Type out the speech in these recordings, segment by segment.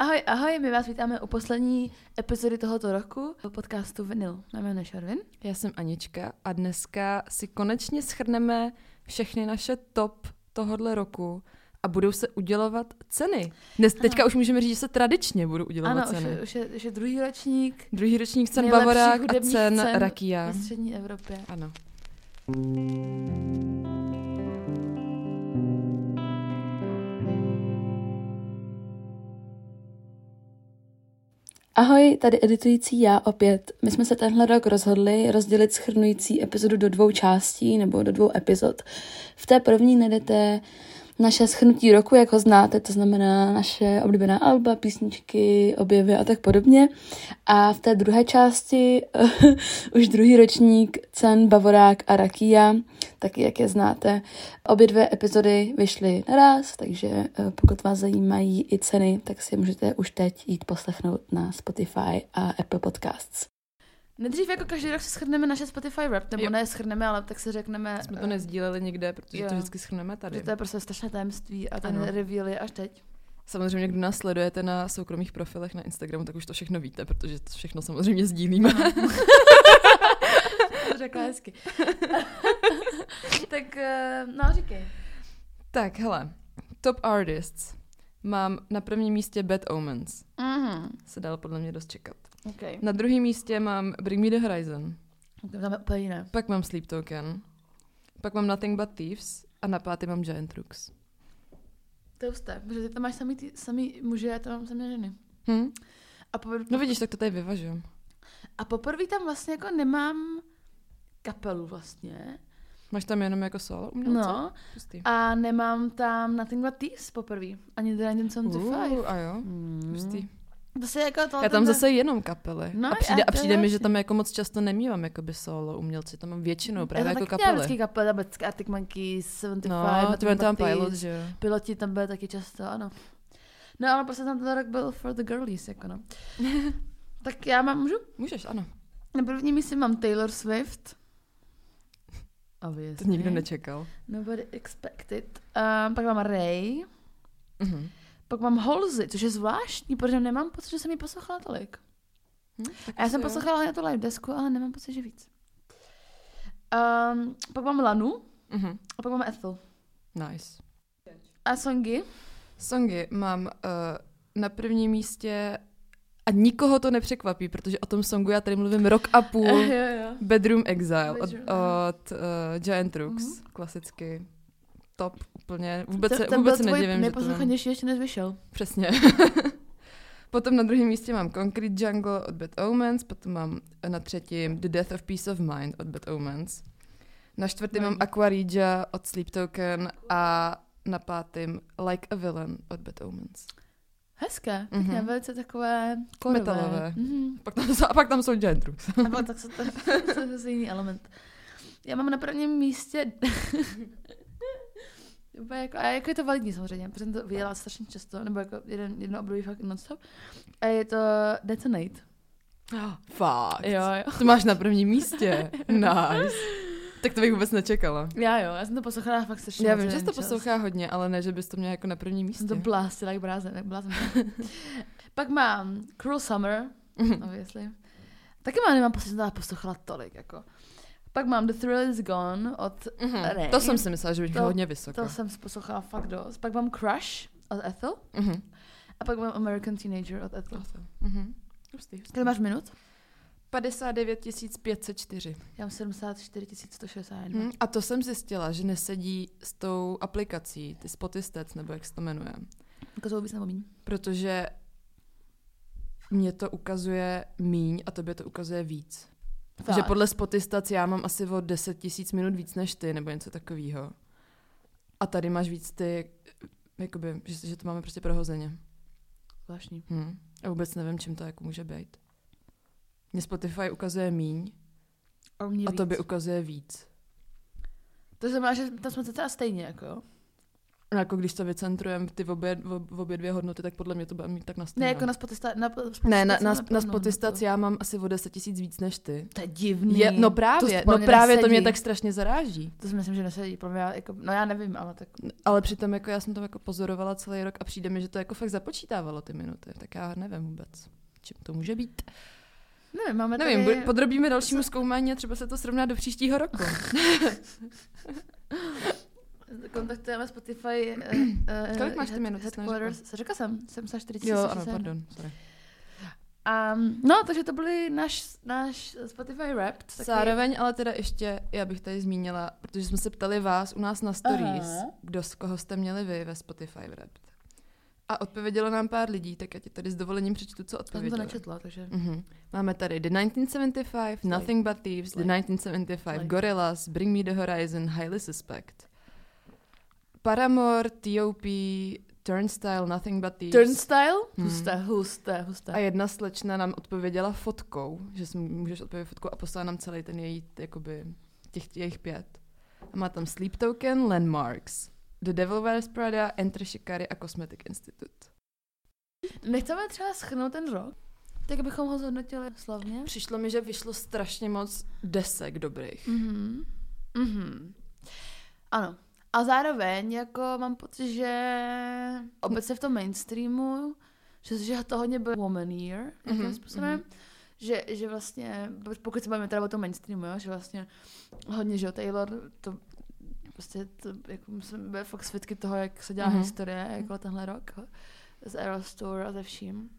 Ahoj, ahoj, my vás vítáme u poslední epizody tohoto roku podcastu Vinyl. Mé jméno je Šarvin. Já jsem Anička a dneska si konečně schrneme všechny naše top tohohle roku a budou se udělovat ceny. Dnes, teďka už můžeme říct, že se tradičně budou udělovat ano, ceny. Už, je, už, je, už je druhý ročník. Druhý ročník cen Bavorák a cen, cen Rakia. Ve střední Evropě. Ano. Ahoj, tady editující já opět. My jsme se tenhle rok rozhodli rozdělit schrnující epizodu do dvou částí nebo do dvou epizod. V té první najdete naše schrnutí roku, jak ho znáte, to znamená naše oblíbená alba, písničky, objevy a tak podobně. A v té druhé části už druhý ročník cen Bavorák a Rakia, taky jak je znáte. Obě dvě epizody vyšly naraz, takže eh, pokud vás zajímají i ceny, tak si můžete už teď jít poslechnout na Spotify a Apple Podcasts. Nejdřív jako každý rok si schrneme naše Spotify rap, nebo Jo. ne schrneme, ale tak si řekneme, Jsme to nezdíleli nikde, protože Jo. to vždycky schrneme tady. to je prostě strašné tajemství a ten Ano. reveal je až teď. Samozřejmě, kdo nás sledujete na soukromých profilech na Instagramu, tak už to všechno víte, protože to všechno samozřejmě sdílíme. To řekla hezky. tak, eh, no říkej. tak, hele. Top artists. Mám na prvním místě Bad Omens. Mhm, Se dalo podle mě dost čekat. Okay. Na druhém místě mám Bring Me The Horizon. Tam úplně jiné. Pak mám Sleep Token. Pak mám Nothing But Thieves. A na pátý mám Giant Rooks. To je husté, protože ty tam máš samý, ty, samý muže, já tam mám samé ženy. Hm? A, popr- No vidíš, tak to tady vyvažujem. a poprvé tam vlastně jako nemám kapelu vlastně. Máš tam jenom jako solo umělce? No. Pustý. A nemám tam Nothing But Thieves poprvé. Ani The 1975. Uh, a jo, Mm. pustý. To se jako to, Já tam zase jenom kapely. No, a přijde, a přijde mi, že tam jako moc často nemývám jakoby solo umělci, tam mám většinou právě já jako taky kapely. vždycky kapely, tam byly Arctic Monkeys, 75, No, tam pilot, že jo. Piloti tam byly taky často, ano. No ale prostě tam ten rok byl for the girlies, jako no. tak já mám, můžu? Můžeš, ano. Na prvním místě mám Taylor Swift. Obviously. To nikdo nečekal. Nobody expected. Um, pak mám Ray. Mhm. Pak mám Halsey, což je zvláštní, protože nemám pocit, že jsem ji poslouchala tolik. Hm, A já jsem poslouchala na tu live desku, ale nemám pocit, že víc. Um, pak mám Lanu Mhm. a pak mám Ethel. Nice. A songy. Songy mám uh, na prvním místě a nikoho to nepřekvapí, protože o tom songu já tady mluvím rok a půl. jo, jo. Bedroom Exile od, Bedroom, ano. od uh, Giant Rooks, Mhm. klasicky. Top, úplně. Vůbec, se, ten vůbec byl se nedivím, že to mám. nejposlouchanější ještě než vyšel. Přesně. potom na druhém místě mám Concrete Jungle od Bad Omens, potom mám na třetím The Death of Peace of Mind od Bad Omens. Na čtvrtém mám Fajn. Aquarija od Sleep Token a na pátém Like a Villain od Bad Omens. Hezké, pěkně, Mhm. velice takové korové. Metalové. Mhm. Pak tam, a pak tam jsou Rooks. A pak tak se to, to je jiný element. Já mám na prvním místě Úplně jako, a jako je to validní samozřejmě, protože jsem to viděla strašně často, nebo jako jeden, jedno období fakt non-stop. A je to Detonate. Fakt. Jo, jo. To máš na prvním místě. Nice. Tak to bych vůbec nečekala. Já jo, já jsem to poslouchala fakt strašně Já vím, že jsi to poslouchá hodně, ale ne, že bys to měla jako na prvním místě. Jsem to blástila jak brázen, jak blázen. Pak mám Cruel Summer, Mhm. obviously. Taky mám, nemám pocit, že jsem to poslouchala tolik, jako. Pak mám The Thrill is Gone od Mhm. Ray. To jsem si myslela, že bych To- hodně vysoko. To jsem poslouchala fakt dost. Pak mám Crush od Ethel. Mhm. A pak mám American Teenager od Ethel. Mhm. Hustý, hustý. Kolik máš minut? 59 504. Já mám 74 161. Hm, a to jsem zjistila, že nesedí s tou aplikací, ty Spotistec, nebo jak se to jmenuje. Jako to vůbec nebo míň. Protože mě to ukazuje míň a tobě to ukazuje víc. Fakt. Že podle Spotistac já mám asi o 10 tisíc minut víc než ty, nebo něco takového. A tady máš víc ty, jakoby, že, že to máme prostě prohozeně. Zvláštní. Hm. A vůbec nevím, čím to jako může být. Mně Spotify ukazuje míň A, mě a víc. tobě ukazuje víc. To znamená, že tam jsme docela stejně, jako jo? No, jako když to vycentrujeme, ty obě, ob- obě dvě hodnoty, tak podle mě to bude mít tak na Ne, jako na Spotify. Na, ne, na, na, na Spotify hodnotu. já mám asi o 10 tisíc víc než ty. To je divný. Je, no To právě, spolu no právě to mě tak strašně zaráží. To si myslím, že nesedí. Pro mě, jako, no já nevím, ale tak... Ale přitom jako já jsem to jako pozorovala celý rok a přijde mi, že to jako fakt započítávalo ty minuty. Tak já nevím vůbec, čím to může být. Nevím, máme Nevím, tady... bu- podrobíme dalšímu zkoumání a třeba se to srovná do příštího roku. Kontaktujeme Spotify. Uh, Kolik máš ty minut? Headquarters. Řekla jsem, 740 jo, ano, pardon. Sorry. Um, no, takže to byly náš, náš Spotify Wrapped. takový- Zároveň ale teda ještě, já bych tady zmínila, protože jsme se ptali vás u nás na stories, Aha. kdo z koho jste měli vy ve Spotify Wrapped. A odpovědělo nám pár lidí, tak já ti tady s dovolením přečtu, co Já jsem to nečetla, takže... Mhm. Máme tady The 1975, Nothing But Thieves, The Like. 1975, Like. Gorillaz, Bring Me The Horizon, Highly Suspect. Paramore, T.O.P., Turnstile, Nothing But Thieves. Turnstile? Hmm. Husté, husté, husté. A jedna slečna nám odpověděla fotkou, že si můžeš odpovědět fotkou a poslala nám celý ten její, jakoby, těch jejich pět. A má tam Sleep Token, Landmarks, The Devil Wears Prada, Enter Shikari a Cosmetic Institute. Nechceme třeba schrnout ten rok? Tak bychom ho zhodnotili slavně. Přišlo mi, že vyšlo strašně moc desek dobrých. Mhm. Mhm. Ano. A zároveň jako mám pocit, že obecně v tom mainstreamu, že, že to hodně byl woman year, nějakým Mhm, způsobem. mhm. Že, že vlastně, pokud se bavíme teda o tom mainstreamu, jo, že vlastně hodně, že jo, Taylor, to prostě to, jako jsme byli fakt svědky toho, jak se dělá Mhm. historie, jako tenhle rok, z Eras Tour a ze vším.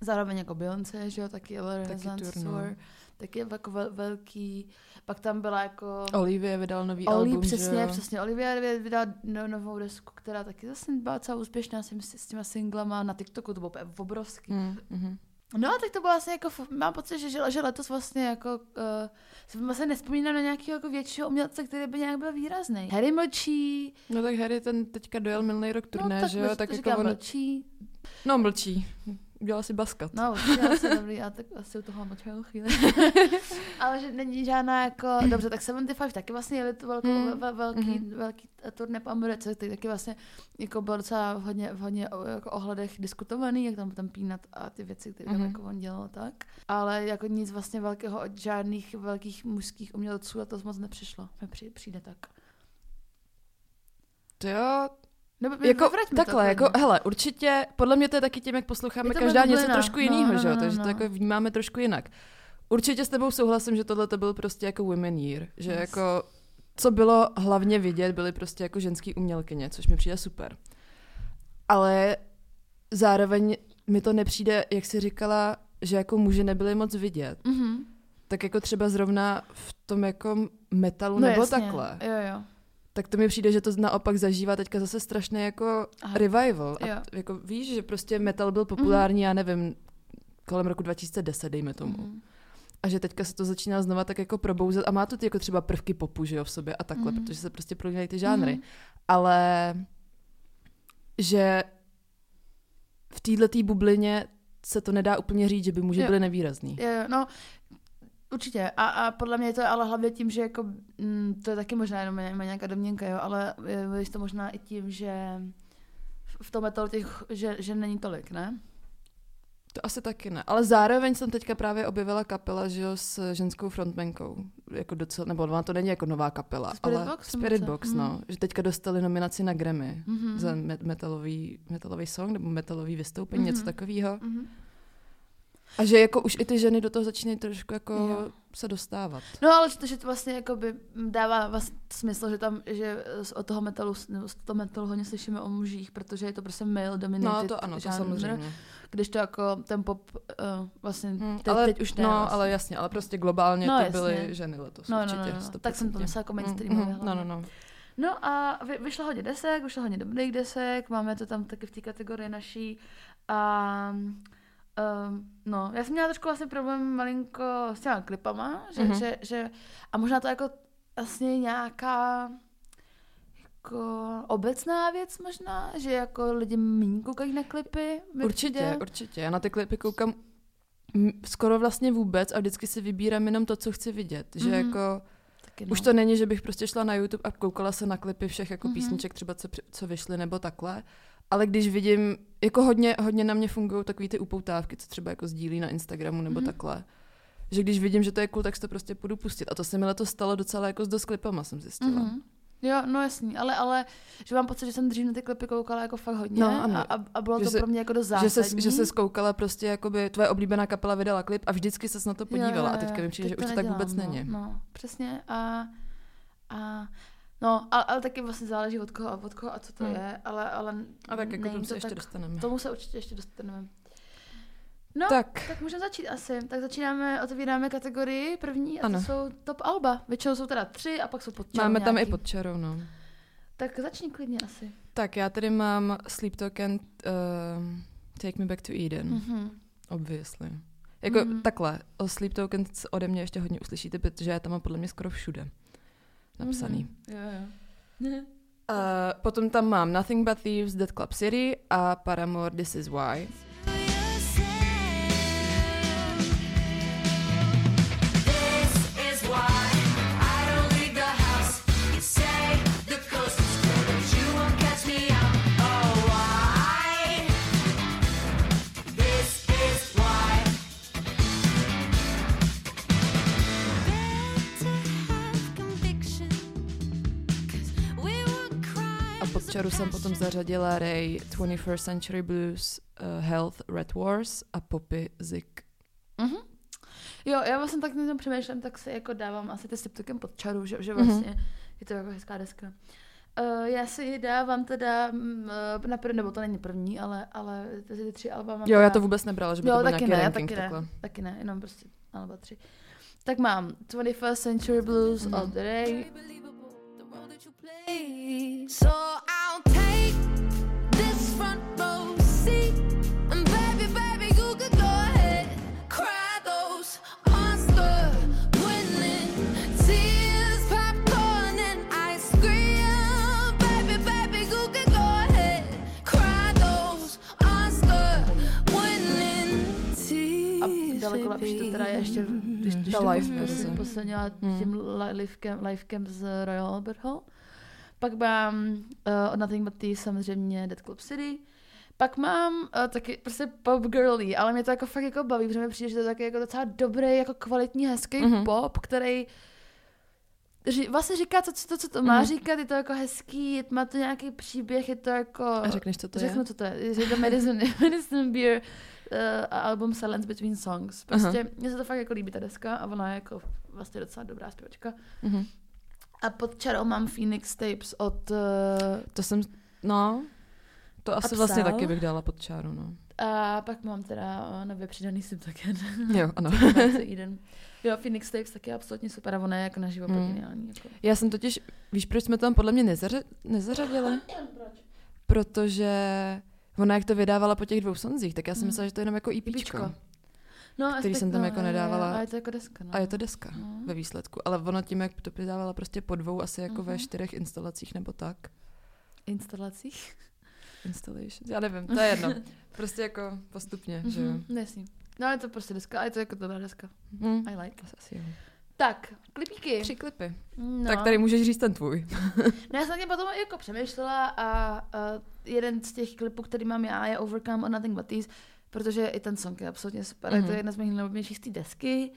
Zároveň jako Beyoncé, že jo, taky Renaissance tour, no. Tour, taky jako vel, velký. Pak tam byla jako... Olivia vydal nový Oli, album, přesně, že přesně. Olivia vydala no, novou desku, která taky zase byla celá úspěšná s, s těma singlama na TikToku, to bylo obrovský. Mm, mhm. No, tak to bylo vlastně jako, mám pocit, že, že, že letos vlastně jako, uh, vlastně nespomínám na nějakého jako většího umělce, který by nějak byl výrazný. Harry mlčí, No tak Harry ten teďka dojel milný rok turné, no, tak, že jo? Tak jako on... mlčí. No mlčí. Udělal si baskat. No, určitě asi dobrý, já tak asi u toho mlčel chvíli. Ale že není žádná jako, dobře, tak 75 taky vlastně jeli to velkou, Hmm, ve, velký, mhm. velký turné po Americe, který taky vlastně jako byl docela v hodně, v hodně jako ohledech diskutovaný, jak tam tam pínat a ty věci, které tam Mhm. jako on dělal tak. Ale jako nic vlastně velkého od žádných velkých mužských umělců a to moc nepřišlo. Mi přijde, přijde tak. To jo, Nebo jako vyvraťme to takhle, jako klidně. hele, určitě, podle mě to je taky tím, jak posloucháme každá něco trošku No, jiného, no, že jo, no, takže no. to jako vnímáme trošku jinak. Určitě s tebou souhlasím, že tohle to byl prostě jako women year, že Yes. jako co bylo hlavně vidět, byly prostě jako ženský umělkyně, což mi přijde super. Ale zároveň mi to nepřijde, jak jsi říkala, že jako muži nebyli moc vidět. Mhm. Tak jako třeba zrovna v tom jako metalu No nebo jasně, takhle. Jo, jo. Tak to mi přijde, že to naopak zažívá teďka zase strašný jako Aha. revival. A Jo. jako víš, že prostě metal byl populární, já nevím, kolem roku 2010, dejme tomu. Mhm. A že teďka se to začíná znova tak jako probouzet a má to ty jako třeba prvky popu, že jo, v sobě a takhle, Mhm. protože se prostě prolínají ty žánry. Mhm. Ale že v této bublině se to nedá úplně říct, že by muži Jo. byli nevýrazný. Jo, no, určitě. A, a podle mě to je ale hlavně tím, že jako, mm, to je taky možná jenom ně- nějaká domněnka, jo, ale je, to možná i tím, že v- tom metalu těch, že, že není tolik, ne? To asi taky ne. Ale zároveň jsem teďka právě objevila kapela, že jo, s ženskou frontmankou. Jako docela, nebo ona to není jako nová kapela. Spirit ale Box, Spirit? Box, no. Mhm. Že teďka dostali nominaci na Grammy. Mhm. za me- metalový, metalový song nebo metalový vystoupení, Mhm. něco takového. Mhm. A že jako už i ty ženy do toho začínají trošku jako Jo. se dostávat. No ale že to, že to vlastně jako by dává vlastně smysl, že tam, že z- od toho metalu, nebo z toho metalu hodně slyšíme o mužích, protože je to prostě male dominated No to ano, to žánr, samozřejmě. Když to jako ten pop uh, vlastně Hm, teď, ale, teď už ne. no, vlastně. ale jasně, ale prostě globálně No, to jasně. byly ženy letos No, no, určitě. no, no, no. 100%. Tak jsem to myslela jako Mm, mainstreamově mhm, No, no, no. No a vy, vyšlo hodně desek, vyšlo hodně dobrých desek, máme to tam taky v té kategorii naší. A um, no, já jsem měla trošku vlastně problém malinko s těma klipama, že, Mhm. mm-hmm. že, že, a možná to jako vlastně nějaká jako obecná věc možná, že jako lidi méně koukají na klipy. Určitě, přijde. určitě. Já na ty klipy koukám skoro vlastně vůbec a vždycky si vybírám jenom to, co chci vidět. Že Mhm. jako taky no. Už to není, že bych prostě šla na YouTube a koukala se na klipy všech jako Mhm. mm-hmm. písniček třeba, co, co vyšly nebo takhle. Ale když vidím, jako hodně, hodně na mě fungují takový ty upoutávky, co třeba jako sdílí na Instagramu nebo mm-hmm. takhle. Že když vidím, že to je cool, tak si to prostě půjdu pustit. A to se mi letos stalo docela jako s dost klipama, jsem zjistila. Mm-hmm. Mhm. Jo, no jasný, ale, ale že mám pocit, že jsem dřív na ty klipy koukala jako fakt hodně No, ano. a, a, bylo Že to se- pro mě jako Že zásadní. se, že se zkoukala prostě, jakoby tvoje oblíbená kapela vydala klip a vždycky se na to podívala. a teďka mi přijde, že teď už to tak vůbec no, není. No, přesně a, a No, ale, ale taky vlastně záleží od koho a od koho a co to Hmm. je, ale, ale A tak jako tomu se to ještě tak, dostaneme. Tomu se určitě ještě dostaneme. No, tak, Tak, můžeme začít asi. Tak začínáme, otevíráme kategorii první a Ano. to jsou top alba. Většinou jsou teda tři a pak jsou pod čarou máme tam i nějaký. pod čarou, no. Tak začni klidně asi. Tak já tady mám Sleep Token uh, Take Me Back to Eden, mm. Mhm. obviously. Jako Mhm. mm. takhle, o Sleep Token ode mě ještě hodně uslyšíte, protože já tam mám podle mě skoro všude napsaný. Mhm. Jo, jo. Uh, potom tam mám Nothing But Thieves, Dead Club City a Paramore This Is Why. Čaru jsem potom zařadila Ray, 21st Century Blues, uh, Health, Red Wars a Poppy, Zik. Mhm. Jo, já vlastně tak na tom přemýšlím, tak si jako dávám asi ty stiptokem pod čaru, že, že Mhm. vlastně je to jako hezká deska. Uh, já si dávám teda mm, uh, na první, nebo to není první, ale, ale ty, ty tři alba mám Jo, teda, já to vůbec nebrala, že by jo, to byl taky nějaký ne, ranking taky takhle. ne, taky ne, jenom prostě alba tři. Tak mám 21st Century Blues Mhm. All the Day, So I'll lepší to teda je ještě, když, když Ta to live verze. posledně Hmm. tím li- livecam, livecam z Royal Albert Hall. Pak mám uh, Nothing But Thieves, samozřejmě Dead Club City. Pak mám uh, taky prostě pop girly, ale mě to jako fakt jako baví, protože mi přijde, že to je taky jako docela dobrý, jako kvalitní, hezký Mhm. mm-hmm. pop, který ři, vlastně říká to, co to, co to má Mhm. říkat, je to jako hezký, má to nějaký příběh, je to jako... A řekneš, co to Řeknu, je? co to je. Je to Medicine, Medicine Beer album Silence Between Songs. Prostě mně se to fakt jako líbí ta deska a ona je jako vlastně docela dobrá zpěvačka. Mhm. A pod čarou mám Phoenix Tapes od... Uh, To jsem, no, to asi vlastně taky bych dala pod čáru, no. a pak mám teda uh, nově přidaný Subtoken. Jo, ano. Jo, Phoenix Tapes taky je absolutně super a ona je jako naživo Hmm. geniální. Jako. Já jsem totiž, víš, proč jsme to tam podle mě nezařa- nezařadili? Protože ona jak to vydávala po těch dvou sonzích, tak já jsem Hmm. myslela, že to je jenom jako EPčko. EPčko. No, Který jsem tam jako nedávala. A je to jako deska. No. A je to deska No. ve výsledku. Ale ona tím, jak to vydávala prostě po dvou, asi jako ve Mhm. čtyřech instalacích nebo tak. Instalacích. Installations. Já nevím, to je jedno. Prostě jako postupně, že jo. Mhm. No, ale je to prostě deska a je to jako dobrá deska. Hm. I like. Asi- Asi jo. Tak, klipíky. Tři klipy. No. Tak tady můžeš říct ten tvůj. No já jsem tě potom jako přemýšlela a, a jeden z těch klipů, který mám já, je Overcome on Nothing But These, protože i ten song je absolutně super. Mm-hmm. Je to Mhm. jedna z mých nejoblíbenějších z té desky.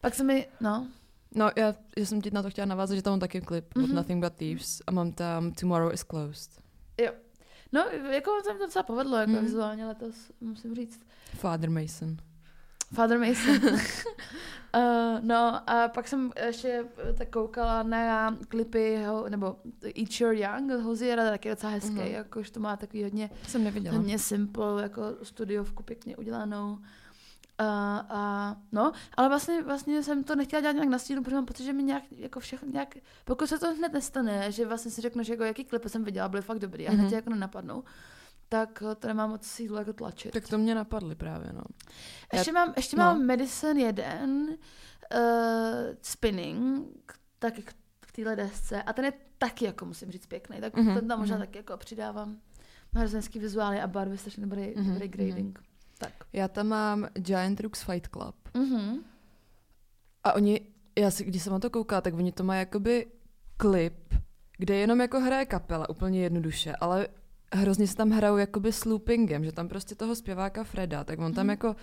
Pak se mi, no, No, já, já jsem ti na to chtěla navázat, že tam mám taky klip mm-hmm. od Mhm. Nothing But Thieves a mám tam Tomorrow is Closed. no, jako se mi to docela povedlo, jako Mhm. mm. vizuálně letos, musím říct. Father Mason. Father Mason. uh, no a pak jsem ještě tak koukala na klipy, nebo Eat Your Young od Hoziera, taky docela hezký, Mhm. mm. jakož to má takový hodně Jsem neviděla. hodně simple, jako studiovku pěkně udělanou. A, a, no, ale vlastně, vlastně jsem to nechtěla dělat nějak na stínu, protože mám pocit, že mi nějak, jako všechno nějak, pokud se to hned nestane, že vlastně si řeknu, že jako jaký klipy jsem viděla, byly fakt dobrý a hned Mhm. tě jako nenapadnou, tak eh, to nemám moc sílu jako tlačit. Tak to mě napadly právě, no. ještě mám, ještě no. mám Medicine 1, uh, Spinning, tak v téhle desce a ten je taky, jako musím říct, pěkný, tak Mhm, ten tam možná mhm. taky jako přidávám. Má hezký vizuály a barvy, strašně dobrý, Mhm, mm-hmm, dobrý mhm. grading. Tak. Já tam mám Giant Rooks Fight Club Mm-hmm. a oni já si, když jsem na to koukala, tak oni to mají jakoby klip, kde jenom jako hraje kapela, úplně jednoduše, ale hrozně se tam hrajou jakoby s loopingem, že tam prostě toho zpěváka Freda, tak on tam Mhm. jako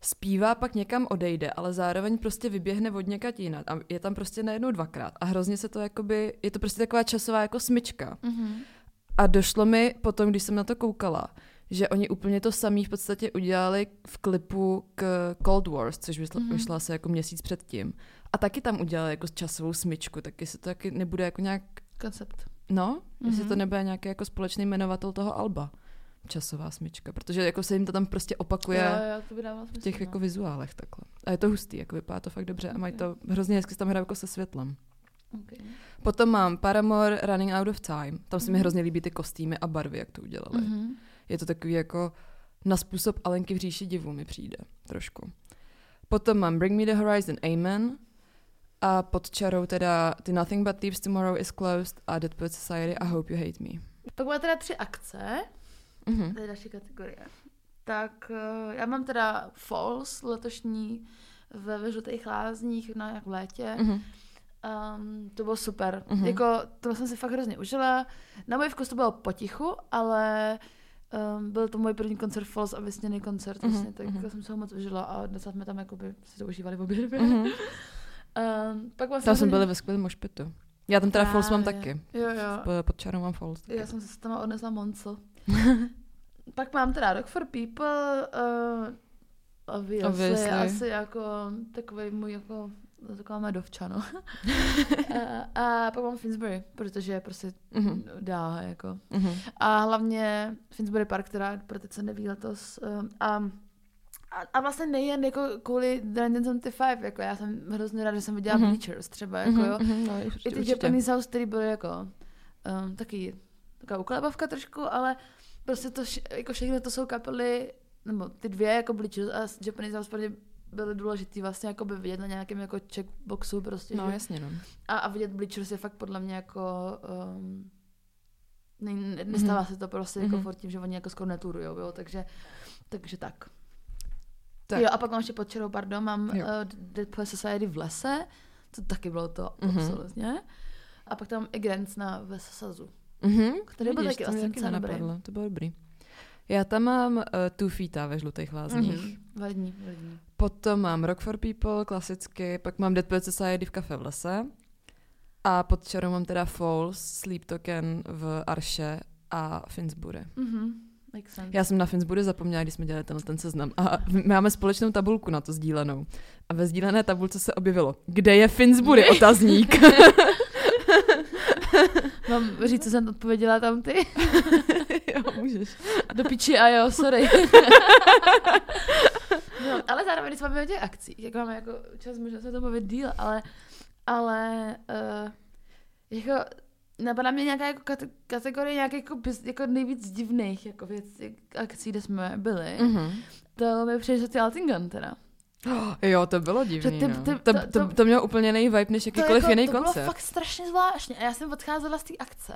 zpívá, pak někam odejde, ale zároveň prostě vyběhne od někať jinat a je tam prostě najednou dvakrát a hrozně se to jakoby, je to prostě taková časová jako smyčka. Mhm. A došlo mi potom, když jsem na to koukala, že oni úplně to samý v podstatě udělali v klipu k Cold Wars, což vyšlo, Mhm. mm-hmm. asi jako měsíc předtím. A taky tam udělali jako časovou smyčku, tak jestli to taky nebude jako nějak, Koncept. No, mm-hmm. jestli Mhm. to nebude nějaký jako společný jmenovatel toho alba. Časová smyčka, protože jako se jim to tam prostě opakuje Jo, jo, to by dávalo v smysl. těch no. jako vizuálech takhle. A je to hustý, jako vypadá to fakt dobře a mají to hrozně hezky se tam hrají jako se světlem. Okay. Potom mám Paramore Running Out of Time. Tam se mi Mhm. hrozně líbí ty kostýmy a barvy, jak to udělali. Mhm. Je to takový jako na způsob Alenky v říši divu mi přijde trošku. Potom mám Bring Me the Horizon Amen a pod čarou teda ty Nothing But Thieves Tomorrow is Closed a Dead Poets Society a Hope You Hate Me. Pak má teda tři akce, Mhm. to je další kategorie. Tak eh, já mám teda Falls letošní ve, ve Žlutých lázních na jak v létě. Mhm. Um, to bylo super. Mhm. Jako, to jsem si fakt hrozně užila. Na můj vkus to bylo potichu, ale um, byl to můj první koncert Falls a vysněný koncert, Mhm, vlastně, tak mhm. jsem se ho moc užila a dnes jsme tam jakoby si to užívali obě dvě. Mhm. Um, pak mám Tam jsme byli ve skvělém mošpitu. Já tam teda Falls mám Právě. taky. Jo, jo. Po- Pod čarou mám Falls. taky. Já jsem se tam odnesla Moncel. Pak mám teda Rock for People, uh, obviously, Obviously. asi jako takový můj jako taková moje dovča, no. a, a pak mám Finsbury, protože prostě Mhm. dá, jako. Mhm. A hlavně Finsbury Park, která pro teď se neví letos. Um, a, a, a vlastně nejen jako kvůli Brandon 75, jako já jsem hrozně ráda, že jsem viděla Mhm. Bleachers třeba, jako Mhm, jo. mhm, no, I určitě, ty určitě. Japanese House, který byly jako um, taky taková uklebavka trošku, ale prostě to jako všechno to jsou kapely, nebo ty dvě jako Bleachers a Japanese House prostě byly důležitý vlastně jako by vidět na nějakém jako checkboxu prostě. No že? jasně, no. A, a vidět Bleachers je fakt podle mě jako um, ne, ne, nestává Mhm. se to prostě jako Mhm. furt tím, že oni jako skoro neturujou, jo, takže, takže tak. Tak. Jo, a pak mám ještě pod čarou, pardon, mám Jo. uh, Dead Poets Society v lese, to taky bylo to Mhm. absolutně. A pak tam i Grants na Vesasazu. Mhm. Který byl taky to taky docela dobrý. nenapadlo, To bylo dobrý. Já tam mám uh, Two Feeta ve žlutých lázních. Mhm. Vadní, vadní. Potom mám Rock for People, klasicky, pak mám Dead Poets Society v kafe v lese. A pod čarou mám teda Falls, Sleep Token v Arše a Finsbury. Mhm. Sense. Já jsem na Finsbury zapomněla, když jsme dělali ten, ten seznam. A my máme společnou tabulku na to sdílenou. A ve sdílené tabulce se objevilo, kde je Finsbury, otazník. Mám říct, co jsem odpověděla tam ty? jo, můžeš. Do piči a jo, sorry. no, ale zároveň, když máme o těch akcích, jak máme jako čas, možná se to mluvit díl, ale, ale uh, jako napadá mě nějaká jako kate- kategorie nějakých jako, biz- jako nejvíc divných jako věcí, akcí, kde jsme byli. Mm. Mhm. To mi že ty Altingan teda. Jo, to bylo divný, ty- no. ty- to, to- to, to- to, mělo úplně jiný vibe než To, jakýkoliv jako, jiný to koncert. bylo fakt strašně zvláštně. A já jsem odcházela z té akce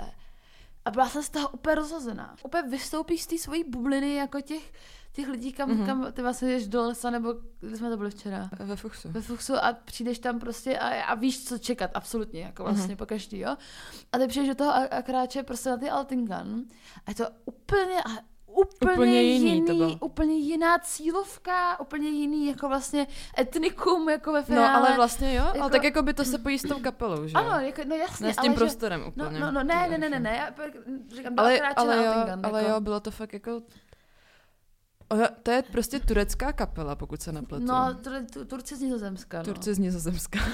a byla jsem z toho úplně rozhozená. Úplně vystoupíš z té svojí bubliny jako těch, těch lidí, kam, Mhm. mm-hmm. kam ty vlastně jdeš do lesa, nebo kde jsme to byli včera. Ve Fuchsu. Ve Fuchsu a přijdeš tam prostě a, a víš, co čekat, absolutně, jako Mhm. vlastně mm-hmm. po každý, jo. A ty přijdeš do toho a, a kráče prostě na ty Altingan a je to úplně, a úplně, Úplně jiný jiný, to úplně jiná cílovka, úplně jiný jako vlastně etnikum, jako ve No, finále. ale vlastně jo, jako... ale tak jako by to se pojí s tou kapelou, že? Ano, jako, no jasně, ne s tím ale že, prostorem No, úplně. no, no, ne, ne, ne, ne, ne, já říkám, Ale, ale, jo, Altingan, ale jako. jo, bylo to fakt jako... To je prostě turecká kapela, pokud se nepletu. No, tur, tu, Turci z Nizozemska, no. Turci z Nizozemska.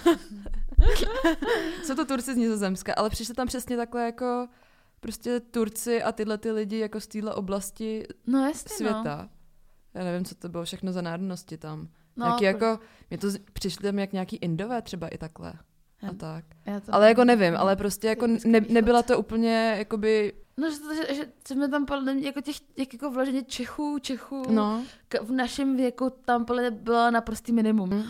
Jsou to Turci z Nizozemska, ale přišli tam přesně takhle jako prostě Turci a tyhle ty lidi jako z téhle oblasti No jasně, světa. Já nevím, co to bylo všechno za národnosti tam. No, nějaký no jako, mě to přišli tam jak nějaký Indové třeba i takhle. A tak. já to Ale jako nevím, ale prostě jako Blízký ne, nebyla to úplně jakoby, No, že, to- že, že jsme tam podle mě jako těch, těch jako vloženě Čechů, Čechů, no. k, v našem věku tam podle mě bylo naprostý minimum. Mm.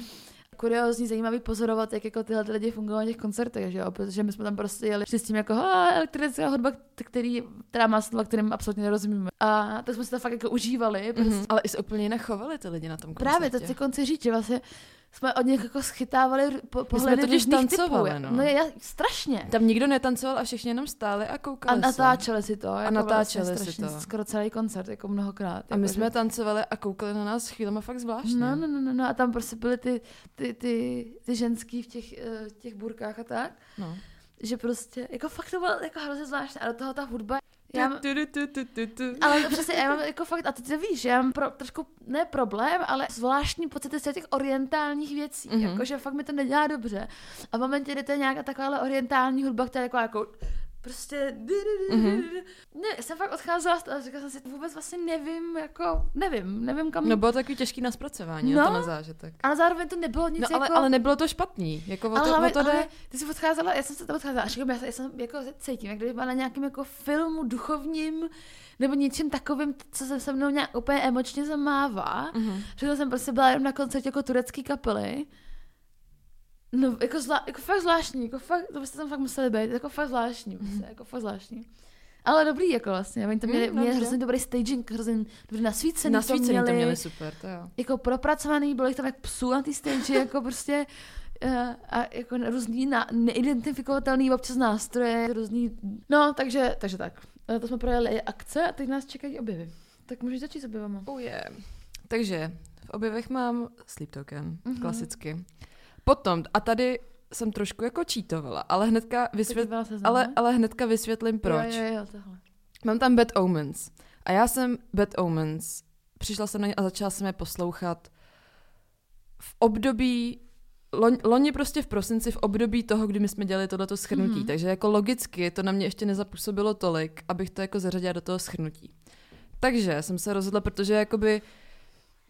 Kuriozní, zajímavý pozorovat, jak jako tyhle ty lidi fungují na těch koncertech, že jo? protože my jsme tam prostě jeli s tím jako "Ha, elektronická hudba, který, která má slova, kterým absolutně nerozumíme. A tak jsme si to fakt jako užívali. Prostě. Mhm. Ale i se úplně jinak chovali ty lidi na tom koncertě. Právě, to chci konci říct, že vlastně jsme od nich jako schytávali po, jsme pohledy totiž různých tancovali, typů. no. no já, strašně. Tam nikdo netancoval a všichni jenom stáli a A koukali se. natáčeli si to. Jako natáčeli vlastně si strašně, to. Skoro celý koncert, jako mnohokrát. A my jako, jsme že- tancovali a koukali na nás chvílema fakt zvláštně. No, no, no, no, no, a tam prostě byly ty, ty, ty, ty ženský v těch, eh, těch burkách a tak, no. že prostě, jako fakt to bylo jako hrozně zvláštní a do toho ta hudba, já, mám- Tu, tu, tu, tu, tu, tu. ale to přesně, já mám jako fakt, a ty to víš, já mám pro, trošku, ne problém, ale zvláštní pocity z těch orientálních věcí, Mhm. mm-hmm. jakože fakt mi to nedělá dobře. A v momentě, kdy to je nějaká taková orientální hudba, která je jako, jako prostě Mhm. ne, já jsem fakt odcházela a říkala jsem si, vůbec vlastně nevím, jako, nevím, nevím kam, No bylo to takový těžký na zpracování, No. to na zážitek. ale zároveň to nebylo nic No ale, jako... ale nebylo to špatný, jako o ale, to, hlavně, o to jde. ale ty jsi odcházela, já jsem se tam odcházela a říkám, já, jsem- já jsem jako cítím, jak kdyby byla na nějakém jako filmu duchovním nebo něčím takovým, co se se mnou nějak úplně emočně zamává. Mhm. Protože jsem prostě byla jenom na koncertě jako turecký kapely. No, jako, zvlá, jako fakt zvláštní, jako fakt, to byste tam fakt museli být, jako fakt zvláštní, prostě, jako fakt zvláštní. Ale dobrý, jako vlastně, oni to měli, Mm, měli hrozně dobrý staging, hrozně dobrý nasvícený, Nasvícený to to měli super, to jo. jako propracovaný, bylo jich tam jak psů na té stage, jako prostě uh, a jako různý na, neidentifikovatelný občas nástroje, různý, no, takže, takže tak. Eh, To jsme projeli akce a teď nás čekají objevy. Tak můžeš začít s objevama. Oh yeah. Takže v objevech mám Sleep Token, Mhm. mm-hmm. klasicky. Potom, a tady jsem trošku jako cheatovala, ale hnedka, vysvět, ale, ale hnedka vysvětlím proč. Jo, jo, jo, tohle. Mám tam Bad Omens. A já jsem Bad Omens, přišla jsem na ně a začala jsem je poslouchat v období, loni prostě v prosinci, v období toho, kdy my jsme dělali tohleto schrnutí. Mhm. Mm-hmm. Takže jako logicky to na mě ještě nezapůsobilo tolik, abych to jako zařadila do toho schrnutí. Takže jsem se rozhodla, protože jakoby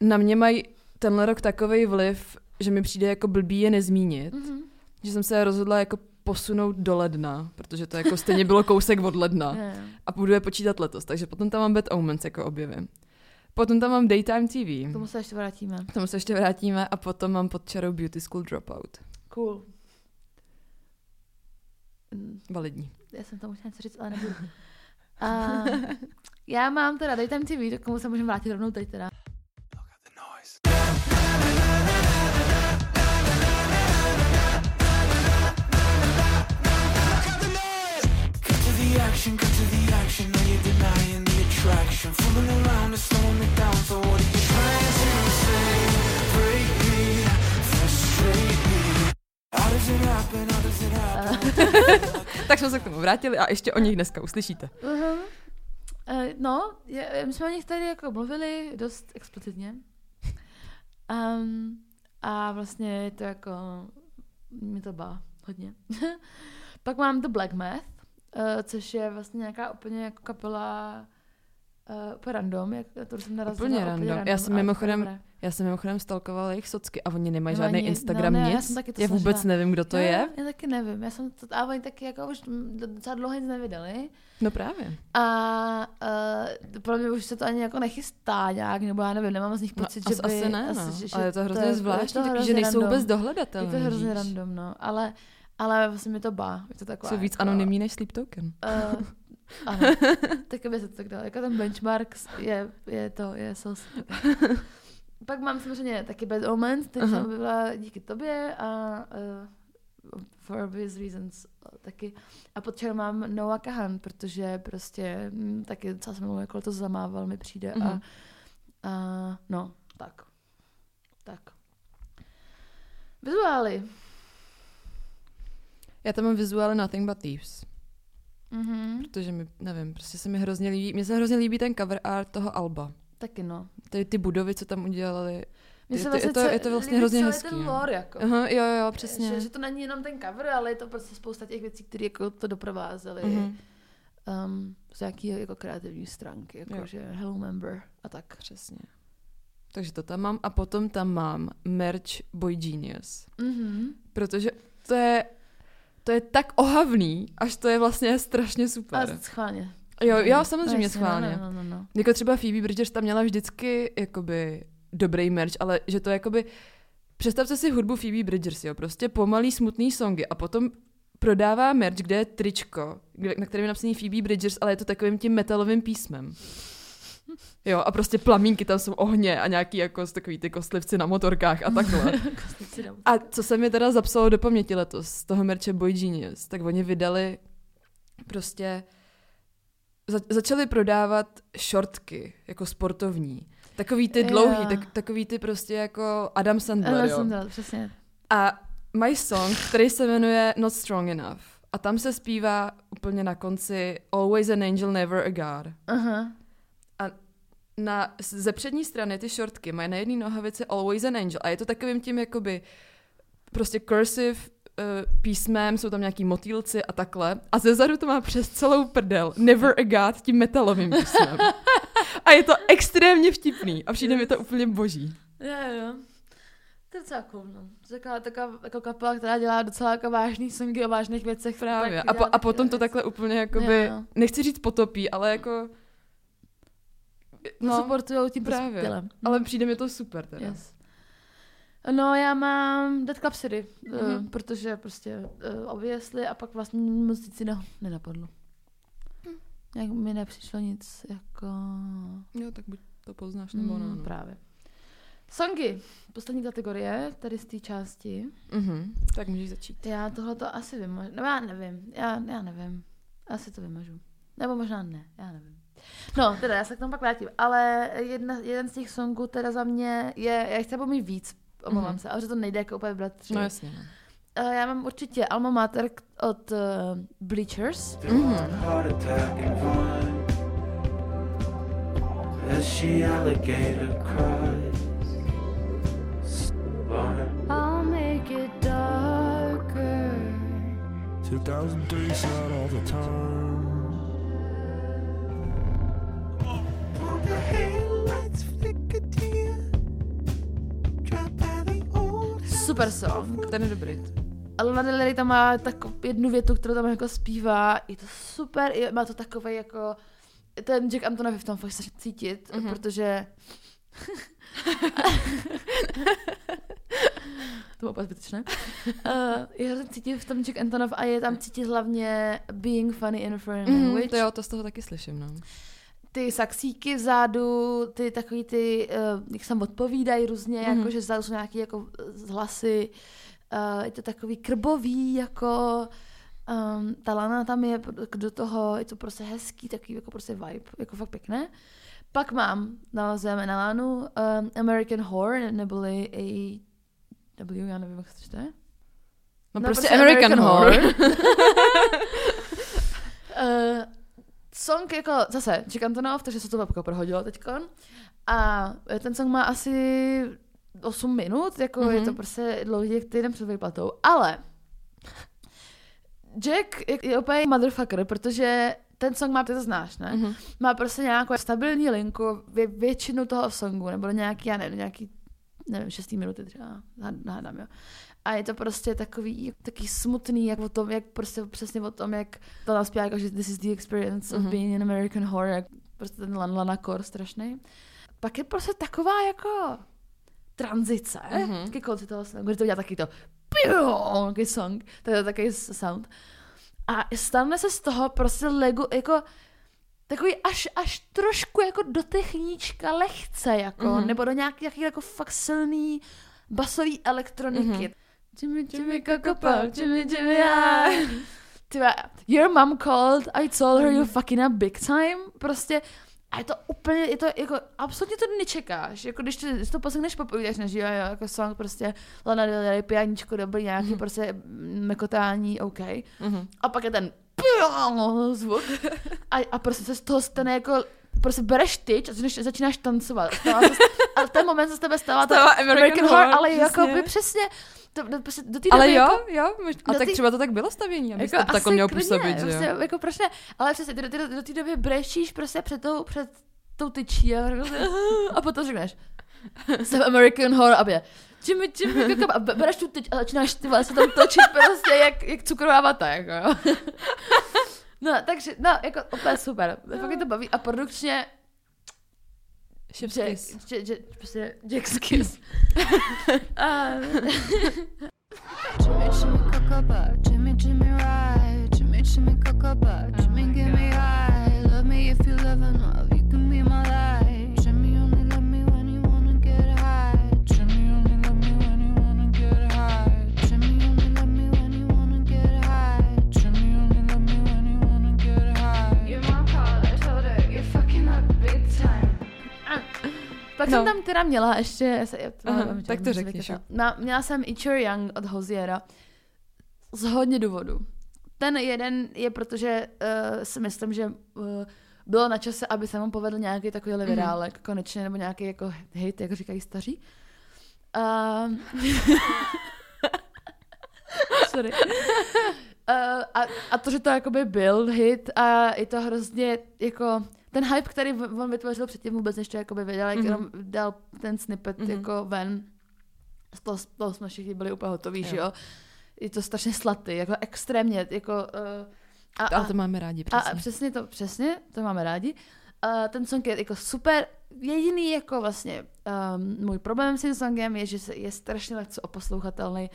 na mě mají tenhle rok takový vliv, že mi přijde jako blbý je nezmínit, Mhm. že jsem se rozhodla jako posunout do ledna, protože to jako stejně bylo kousek od ledna a budu je počítat letos. Takže potom tam mám Bad Omens jako objevy. Potom tam mám Daytime TV. K tomu se ještě vrátíme. K tomu se ještě vrátíme a potom mám pod čarou Beauty School Dropout. Cool. Validní. Já jsem tomu chtěla něco říct, ale nebudu. A já mám teda Daytime TV, tak k tomu se můžeme vrátit rovnou teď teda. Cut attraction. Fooling around and slowing me down. So what are you trying to say? Break me, frustrate me. How does it happen? How does it happen? Tak jsme se k tomu vrátili a ještě o nich dneska uslyšíte. Uh-huh. Uh, no, je, my jsme o nich tady jako mluvili dost explicitně. Um, a vlastně je to jako, mě to bá hodně. Pak mám The Black Math, uh, což je vlastně nějaká úplně jako kapela uh, úplně random, jak to jsem narazila. Úplně random. Já jsem mimochodem-. Já jsem mimochodem stalkovala jejich socky a oni nemají žádný nic, Instagram, no, ne, nic. já jsem taky to já vůbec snažila. nevím, kdo to Jo, je. Já taky nevím, já jsem to, a oni taky jako už docela dlouho nic nevydali. No právě. A uh, pro mě už se to ani jako nechystá nějak, nebo já nevím, nemám z nich No, pocit, as, že by... asi ne, no. že- že ale je to hrozně je- zvláštní, to taky, že nejsou random. vůbec dohledatelné. Je to hrozně víš. random, no. Ale, ale vlastně mi to bá. Je to taková, Jsou víc jako, anonymní než Sleep Token. Uh, ano, tak by se to tak dalo. Jako ten benchmark je, je to, je sos. Pak mám samozřejmě taky Bad Omens, Aha. jsem objevila díky tobě a uh, for obvious reasons uh, taky. A pod mám Noah Kahan, protože prostě mm, taky docela jsem jako to zamával, mi přijde. A, Mhm. a no, tak. Tak. Vizuály. Já tam mám vizuály Nothing But Thieves. Mhm. Protože mi, nevím, prostě se mi hrozně líbí, mně se hrozně líbí ten cover art toho Alba. Taky no. Ty, ty budovy, co tam udělali. Mně Je se to- je vlastně to- je to vlastně hrozně hezký, ten lore, jako. Aha, jo, jo, přesně. Že, že, to není jenom ten cover, ale je to prostě spousta těch věcí, které jako to doprovázely. Mhm, Um, z nějaký jako kreativní stránky, jako Jo. že Hello Member a tak. Přesně. Takže to tam mám a potom tam mám merch Boy Genius. Mhm. Protože to je, to je tak ohavný, až to je vlastně strašně A super. schválně. Jo, jo, samozřejmě Jasně, schválně. No, no, no, no. Jako třeba Phoebe Bridgers tam měla vždycky jakoby dobrý merch, ale že to jakoby... Představte si hudbu Phoebe Bridgers, jo, prostě pomalý smutný songy a potom prodává merch, kde je tričko, kde, na kterém je napsaný Phoebe Bridgers, ale je to takovým tím metalovým písmem. Jo, a prostě plamínky, tam jsou ohně a nějaký jako takový ty kostlivci na motorkách a takhle. A co se mi teda zapsalo do paměti letos z toho merče Boy Genius, tak oni vydali prostě za, začali prodávat šortky jako sportovní. Takový ty dlouhý, tak, takový ty prostě jako Adam Sandler, Ale jo. dal, přesně. A mají song, který se jmenuje Not Strong Enough. A tam se zpívá úplně na konci Always an angel, never a god. Aha. Na, ze přední strany ty šortky mají na jedné nohavici Always an angel. A je to takovým tím jakoby prostě cursive uh, písmem, jsou tam nějaký motýlci a takhle. A ze zadu to má přes celou prdel Never a god tím metalovým písmem. A je to extrémně vtipný. A přijde mi to úplně boží. Jo, jo. To je docela cool, no. To je taková, taková jako kapela, která dělá docela jako vážný songy o vážných věcech. Právě. A, po, a potom to takhle úplně jakoby, Jo. nechci říct potopí, ale jako... No, Supportujou tím právě. stylem. ale přijde mi to super teda. Yes. No, já mám Dead Club City, Mhm. mm-hmm. protože prostě uh, obvěsli a pak vlastně moc nic jiného nenapadlo. Hm. Jak mi nepřišlo nic jako... Jo, tak buď to poznáš, nebo ne. Mm, No. Právě. Songy, poslední kategorie, tady z té části. Mhm, tak můžeš začít. Já tohle to asi vymažu. No já nevím, já, já nevím. Asi to vymažu. Nebo možná ne, já nevím. No, teda já se k tomu pak vrátím, ale jedna, jeden z těch songů teda za mě je, já chci mít víc, omlouvám Mhm. se, ale že to nejde jako úplně vybrat tři. No jasně. No. Eh, já mám určitě Alma Mater od uh, Bleachers. Mhm. Heart attack and vine. As she alligator cries. Spine. I'll make it darker. 2003 is not all the time. Super song. Ten je dobrý. Lana Del Rey tam má tak jednu větu, kterou tam jako zpívá. Je to super, je, má to takové jako... Ten Jack Antonoff je v tom fakt strašně cítit, Mhm. mm-hmm. protože... to bylo úplně zbytečné. Uh, je to cítit v tom Jack Antonoff a je tam cítit hlavně being funny in a foreign language. to jo, to z toho taky slyším, no. Ty saxíky vzadu, ty takový ty, uh, jak se tam odpovídají různě, Mhm. mm-hmm. jako že vzadu jsou nějaký jako eh, hlasy, uh, je to takový krbový, jako um, ta lana tam je do toho, je to prostě hezký, takový jako prostě vibe, jako fakt pěkné. Pak mám, navazujeme na Lanu, um, American Horror, neboli a W, já nevím, jak se čte. No, No, prostě prostě American, American Horror. Uh, song jako, zase, Jack Antonoff, takže se to jako prohodilo teďkon. A ten song má asi 8 minut, jako mm-hmm. je to Mhm. prostě dlouhý jak týden před výplatou. Ale Jack je, je úplně motherfucker, protože ten song má, ty to znáš, ne? Mhm. Má prostě nějakou stabilní linku vě, většinu toho songu, nebo nějaký, já nevím, nějaký, nevím, šestý minuty třeba, hád- hádám, jo. A je to prostě takový, takový smutný, jak o tom, jak prostě přesně o tom, jak to tam zpívá, jako, že this is the experience of Mhm. being in American horror, jak prostě ten Lan Lana Core strašný. Pak je prostě taková jako tranzice Mhm. mm-hmm. ke konci toho songu, kde to udělá taky to takový song, to je takový sound. A stane se z toho prostě lego, jako takový až, až trošku jako do techníčka lehce, jako, Mhm. mm-hmm. nebo do nějaký, nějaký jako fakt silný basový elektroniky. Mhm. Mm-hmm. Jimmy, Jimmy, Coco Pop, Jimmy, Jimmy, I. Tyva, your mom called, I told her you fucking up big time. Prostě, a je to úplně, je to jako, absolutně to nečekáš. Jako když, ty, když to poslechneš popovídáš, než jo, jo, jako song prostě Lana Del Rey, pianíčko dobrý, nějaký Mhm. prostě mekotání, OK. Mhm. A pak je ten zvuk. A, a prostě se z toho stane jako prostě bereš tyč a začínáš, začínáš tancovat. Stává se, a v ten moment se z tebe stává, ta Stává American Horror, ale jako by přesně, to, do, prostě do té Ale jo, jako, jo, mož... a tak ty- třeba to tak bylo stavění, aby jako to takhle mělo působit, že prostě, jo. jako proč ne, ale přesně, ty do, do, do té doby brečíš prostě před tou, před tou tyčí a, prostě, a potom řekneš, jsem American Horror, aby je, Jimmy, Jimmy, jako, a be- bereš tu tyč a začínáš ty se tam točit prostě jak, jak cukrová vata, jako jo. No, takže, no, jako úplně super. Fakt mě to baví a produkčně Chef's Jack, kiss. Jack, Jack, prostě Jack's Kiss. a, Jimmy, Jimmy, cocoa bar, Jimmy, Jimmy, ride, Jimmy, Jimmy, cocoa bar, Jimmy, give me high. Love me if you love enough, jsem tam teda měla ještě... já se- já to Aha, nevím, tak to řekni, měla jsem i Cher Young od Hoziera z hodně důvodů. Ten jeden je, protože uh, si myslím, že uh, bylo na čase, aby se mu povedl nějaký takový Mhm. virálek, konečně, nebo nějaký jako hit, jak říkají staří. Uh, sorry. Uh, a, a to, že to jakoby byl hit a je to hrozně jako ten hype, který on vytvořil předtím vůbec než to jakoby věděl, jak Mhm. jenom dal ten snippet Mhm. jako ven. Z toho, z toho jsme všichni byli úplně hotoví, Jo. že jo. Je to strašně slatý, jako extrémně, jako... Uh, a, Ale to máme rádi, a, přesně. a přesně to, přesně, to máme rádi. Uh, ten song je jako super. Jediný jako vlastně um, můj problém s tím songem je, že je strašně lehce oposlouchatelný.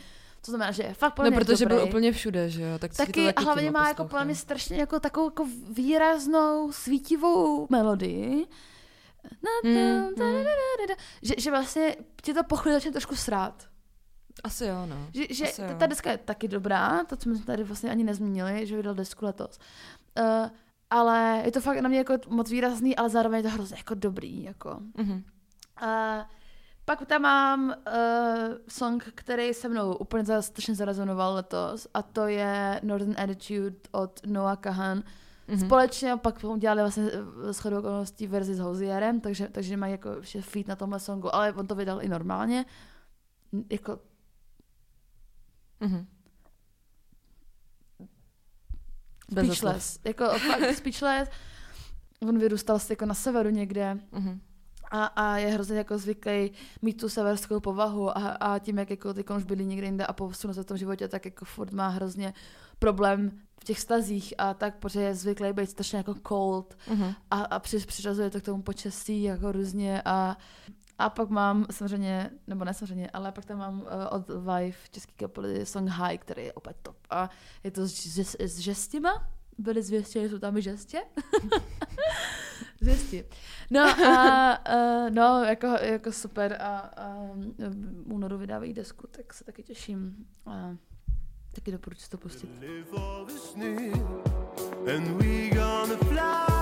To znamená, že je fakt podle No, protože dobrý. byl úplně všude, že jo? Tak si to Taky taky hlavně má jako podle mě strašně jako takovou jako výraznou svítivou melodii. Na, Mm, mm. da, da. Že, že vlastně ti to po chvíli začne trošku srát. Asi jo, no. Že, že Asi ta, jo. ta deska je taky dobrá, to jsme tady vlastně ani nezmínili, že vydal desku letos. Uh, ale je to fakt na mě jako moc výrazný, ale zároveň je to hrozně jako dobrý. Jako. Mhm. Uh, pak tam mám uh, song, který se mnou úplně strašně zarezonoval letos a to je Northern Attitude od Noah Kahan. Mhm. Společně pak udělali vlastně eh, shodou okolností verzi s Hozierem, takže, takže mají jako feed na tomhle songu, ale on to vydal i normálně. Jako Mhm. Bez speechless. Jako fakt speechless. On vyrůstal jako na severu někde Mhm. A, a je hrozně jako zvyklý mít tu severskou povahu a, a tím, jak jako teď už byli někde jinde a posunul se v tom životě, tak jako furt má hrozně problém v těch stazích a tak, protože je zvyklý být strašně jako cold Mhm. a, a při, přiřazuje to k tomu počasí jako různě a a pak mám samozřejmě, nebo ne samozřejmě, ale pak tam mám uh, od Vive český kapely song High, který je opět top. A je to s, s, s žestima, byli zvěstěni, jsou tam i žestě. Zvěsti. No a uh, no, jako, jako super a, a v únoru vydávají desku, tak se taky těším. A taky doporučuji to pustit. And we gonna fly.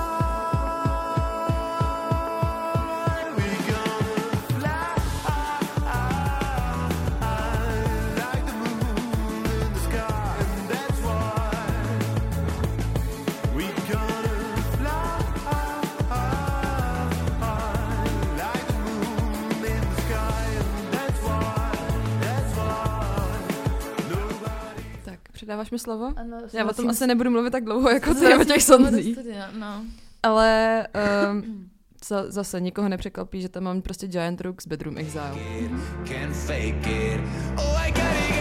Předáváš mi slovo? Ano, Já o tom asi nebudu mluvit tak dlouho, jako ty o těch s tím, sonzích. studia, No. Ale um, za, zase nikoho nepřekvapí, že tam mám prostě Giant Rooks Bedroom Exile. Can't fake it. Oh, I it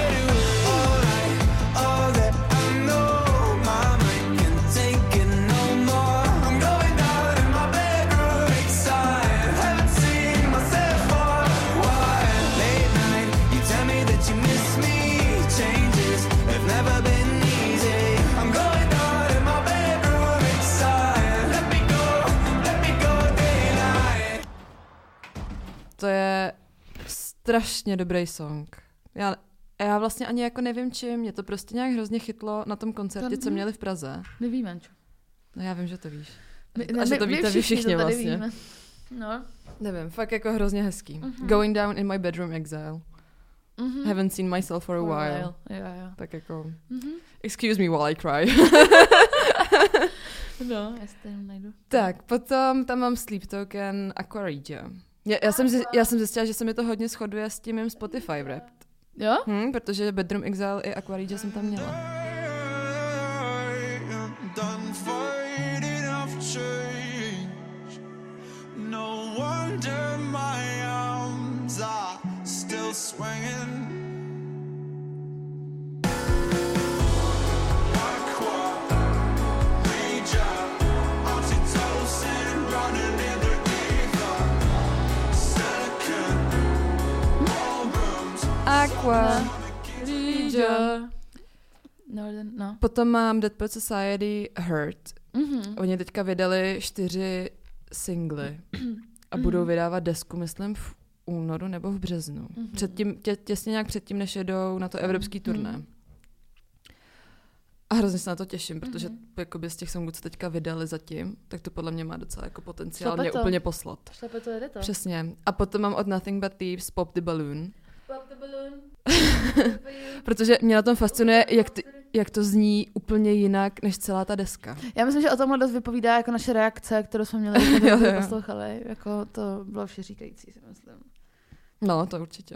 strašně dobrý song. Já, já vlastně ani jako nevím čím, mě to prostě nějak hrozně chytlo na tom koncertě, co Mhm. měli v Praze. Nevíme, čo. No já vím, že to víš. My, A že to víte vy všichni to tady vlastně. Víme. No. Nevím, fakt jako hrozně hezký. Mhm. Going down in my bedroom exile. Mm-hmm. Haven't seen myself for a while. Jo, jo. Tak jako, Mm-hmm. excuse me while I cry. No, já si to najdu. tak, potom tam mám Sleep Token Aquaridia. Já, já, jsem, já jsem zjistila, že se mi to hodně shoduje s tím mým Spotify rap. Jo? Hm, protože Bedroom Exile i Aquaridia jsem tam měla. No wonder my arms are still swinging. Ballrooms. Aquaridia. Northern, no. Potom mám Dead Poet Society Hurt. Mm-hmm. Oni teďka vydali čtyři singly a budou vydávat desku, myslím, v únoru nebo v březnu. Předtím, tě, těsně nějak předtím, než jedou na to evropský turné. A hrozně se na to těším, protože Mhm. mm-hmm. jakoby z těch songů, co teďka vydali zatím, tak to podle mě má docela jako potenciál Šlape mě to. úplně poslat. Šlape to, jede to. Přesně. A potom mám od Nothing But Thieves Pop the balloon. protože mě na tom fascinuje, jak, t- jak to zní úplně jinak než celá ta deska. Já myslím, že o tomhle dost vypovídá jako naše reakce, kterou jsme měli, když jsme poslouchali. Jako to bylo všeříkající, si myslím. No, to určitě.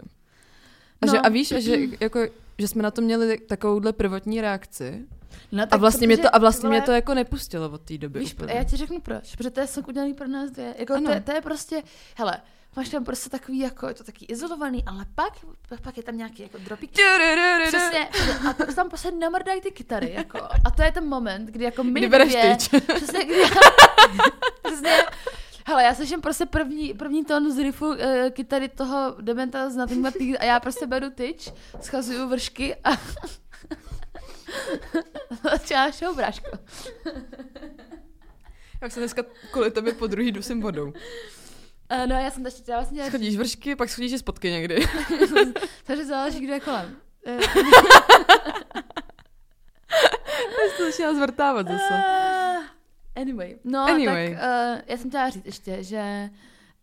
A, No. že, a víš, že, jako, že jsme na to měli takovouhle prvotní reakci No, a vlastně, mě protože, to, a vlastně ty mě vole, to jako nepustilo od té doby Víš, úplně. já ti řeknu proč, protože to je song udělaný pro nás dvě. Jako Ano. to, je, to, je prostě, hele, máš tam prostě takový, jako, je to taky izolovaný, ale pak, pak, je tam nějaký jako dropík. Přesně, a tam prostě namrdají ty kytary, jako. A to je ten moment, kdy jako my Kdy bereš dvě, tyč. přesně, kdy, hele, já slyším prostě první, první tón z riffu uh, kytary toho Dementa z Nothing But a já prostě beru tyč, schazuju vršky a začíná bráško. Já se dneska kvůli tobě po druhý dusím vodou. Uh, no já jsem ještě, já vlastně Schodíš vršky, pak schodíš i spotky někdy. takže záleží, kdo je kolem. Eh, to začíná zvrtávat zase. Anyway, no Anyway. tak uh, já jsem chtěla říct ještě, že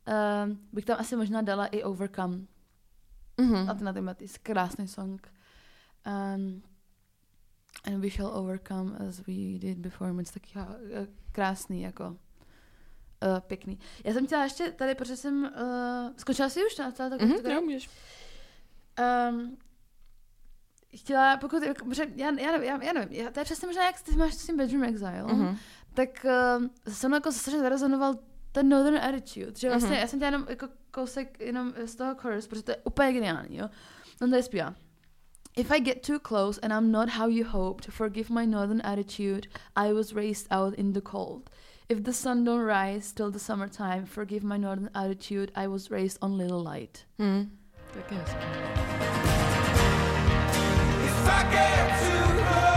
uh, bych tam asi možná dala i Overcome. Mhm. A ten na ten krásný song. Um, and we shall overcome as we did before. Moc taky uh, krásný, jako uh, pěkný. Já jsem chtěla ještě tady, protože jsem uh, skončila si už na Mhm, takové jo, můžeš. Um, chtěla, pokud, protože já, já, nevím, já, já nevím, já, to je přesně možná, jak ty máš s tím Bedroom Exile, Mhm. Tak uh, se mnou jako strašně zarezonoval ten Northern Attitude, že vlastně Mhm. já jsem dělala jenom jako kousek jenom z toho chorus, protože to je úplně geniální, jo. On tady zpívá. If I get too close and I'm not how you hoped, forgive my northern attitude. I was raised out in the cold. If the sun don't rise till the summertime, forgive my northern attitude. I was raised on little light. Taky hezký. If I get too close,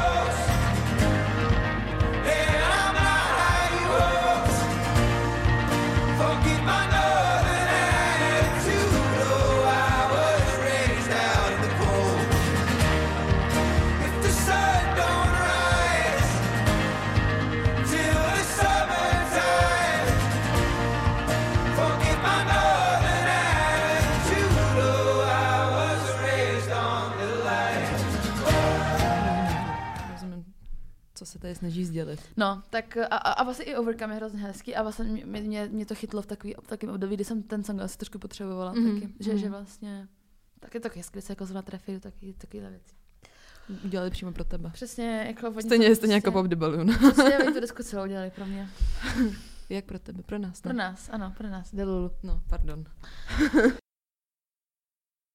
tady snaží sdělit. No, tak a, a vlastně i Overcome je hrozně hezký a vlastně mě, mě, mě to chytlo v takový, v takovém období, kdy jsem ten song asi trošku potřebovala Mhm, taky, že, mhm. že vlastně tak je to hezky, když se jako zrovna trefí do taky, takovýhle věci. Udělali přímo pro tebe. Přesně, jako oni Stejně, to stejně jako přesně- Pop the Balloon. Přesně, oni tu disku celou udělali pro mě. Jak pro tebe? Pro nás, Pro ne? nás, ano, pro nás, Delulu. No, pardon.